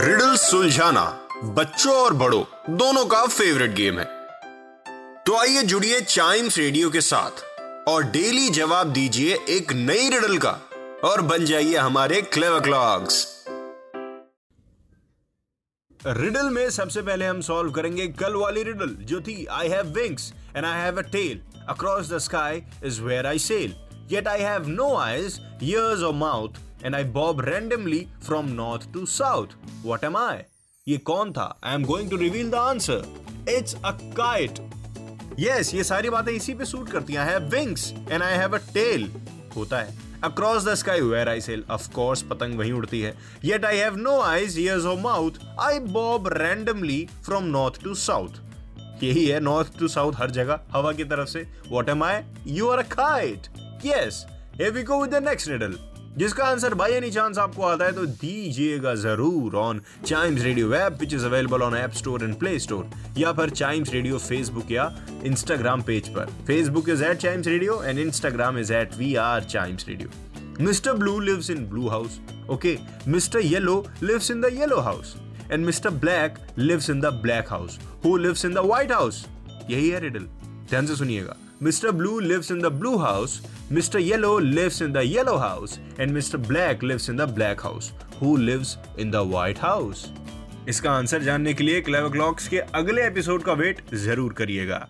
Riddle सुलझाना बच्चों और बड़ों, दोनों का फेवरेट गेम है। तो आइए जुड़िए चाइम्स रेडियो के साथ, और डेली जवाब दीजिए एक नई रिडल का, और बन जाइए हमारे क्लेवर क्लॉक्स रिडल में सबसे पहले हम सॉल्व करेंगे कल वाली रिडल जो थी I have wings and I have a tail across the sky is where I sail yet I have no eyes ears और mouth and I bob randomly from north to south what am I ये कौन था I am going to reveal the answer it's a kite yes ये सारी बातें इसी पे suit करती हैं wings and I have a tail होता है across the sky where I sail of course पतंग वहीं उड़ती है yet I have no eyes ears और mouth I bob randomly from north to south यही है नॉर्थ टू साउथ हर जगह, हवा की तरफ़ से। What am I you are a kite yes we go with the next riddle जिसका answer by any chance आपको आता है तो दीजिएगा ज़रूर on Chimes Radio web which is available on app store and play store या फिर Chimes radio Facebook या इंस्टाग्राम पेज पर। Facebook is at Chimes Radio and Instagram is at we are Chimes Radio Mr blue lives in blue house okay Mr yellow lives in the yellow house and Mr black lives in the black house who lives in the white house यही है riddle ध्यान से सुनिएगा. Mr blue lives in the blue house Mr yellow lives in the yellow house and Mr black lives in the black house who lives in the white house इसका answer जानने के लिए क्लेव clocks के अगले episode का wait ज़रूर करिएगा.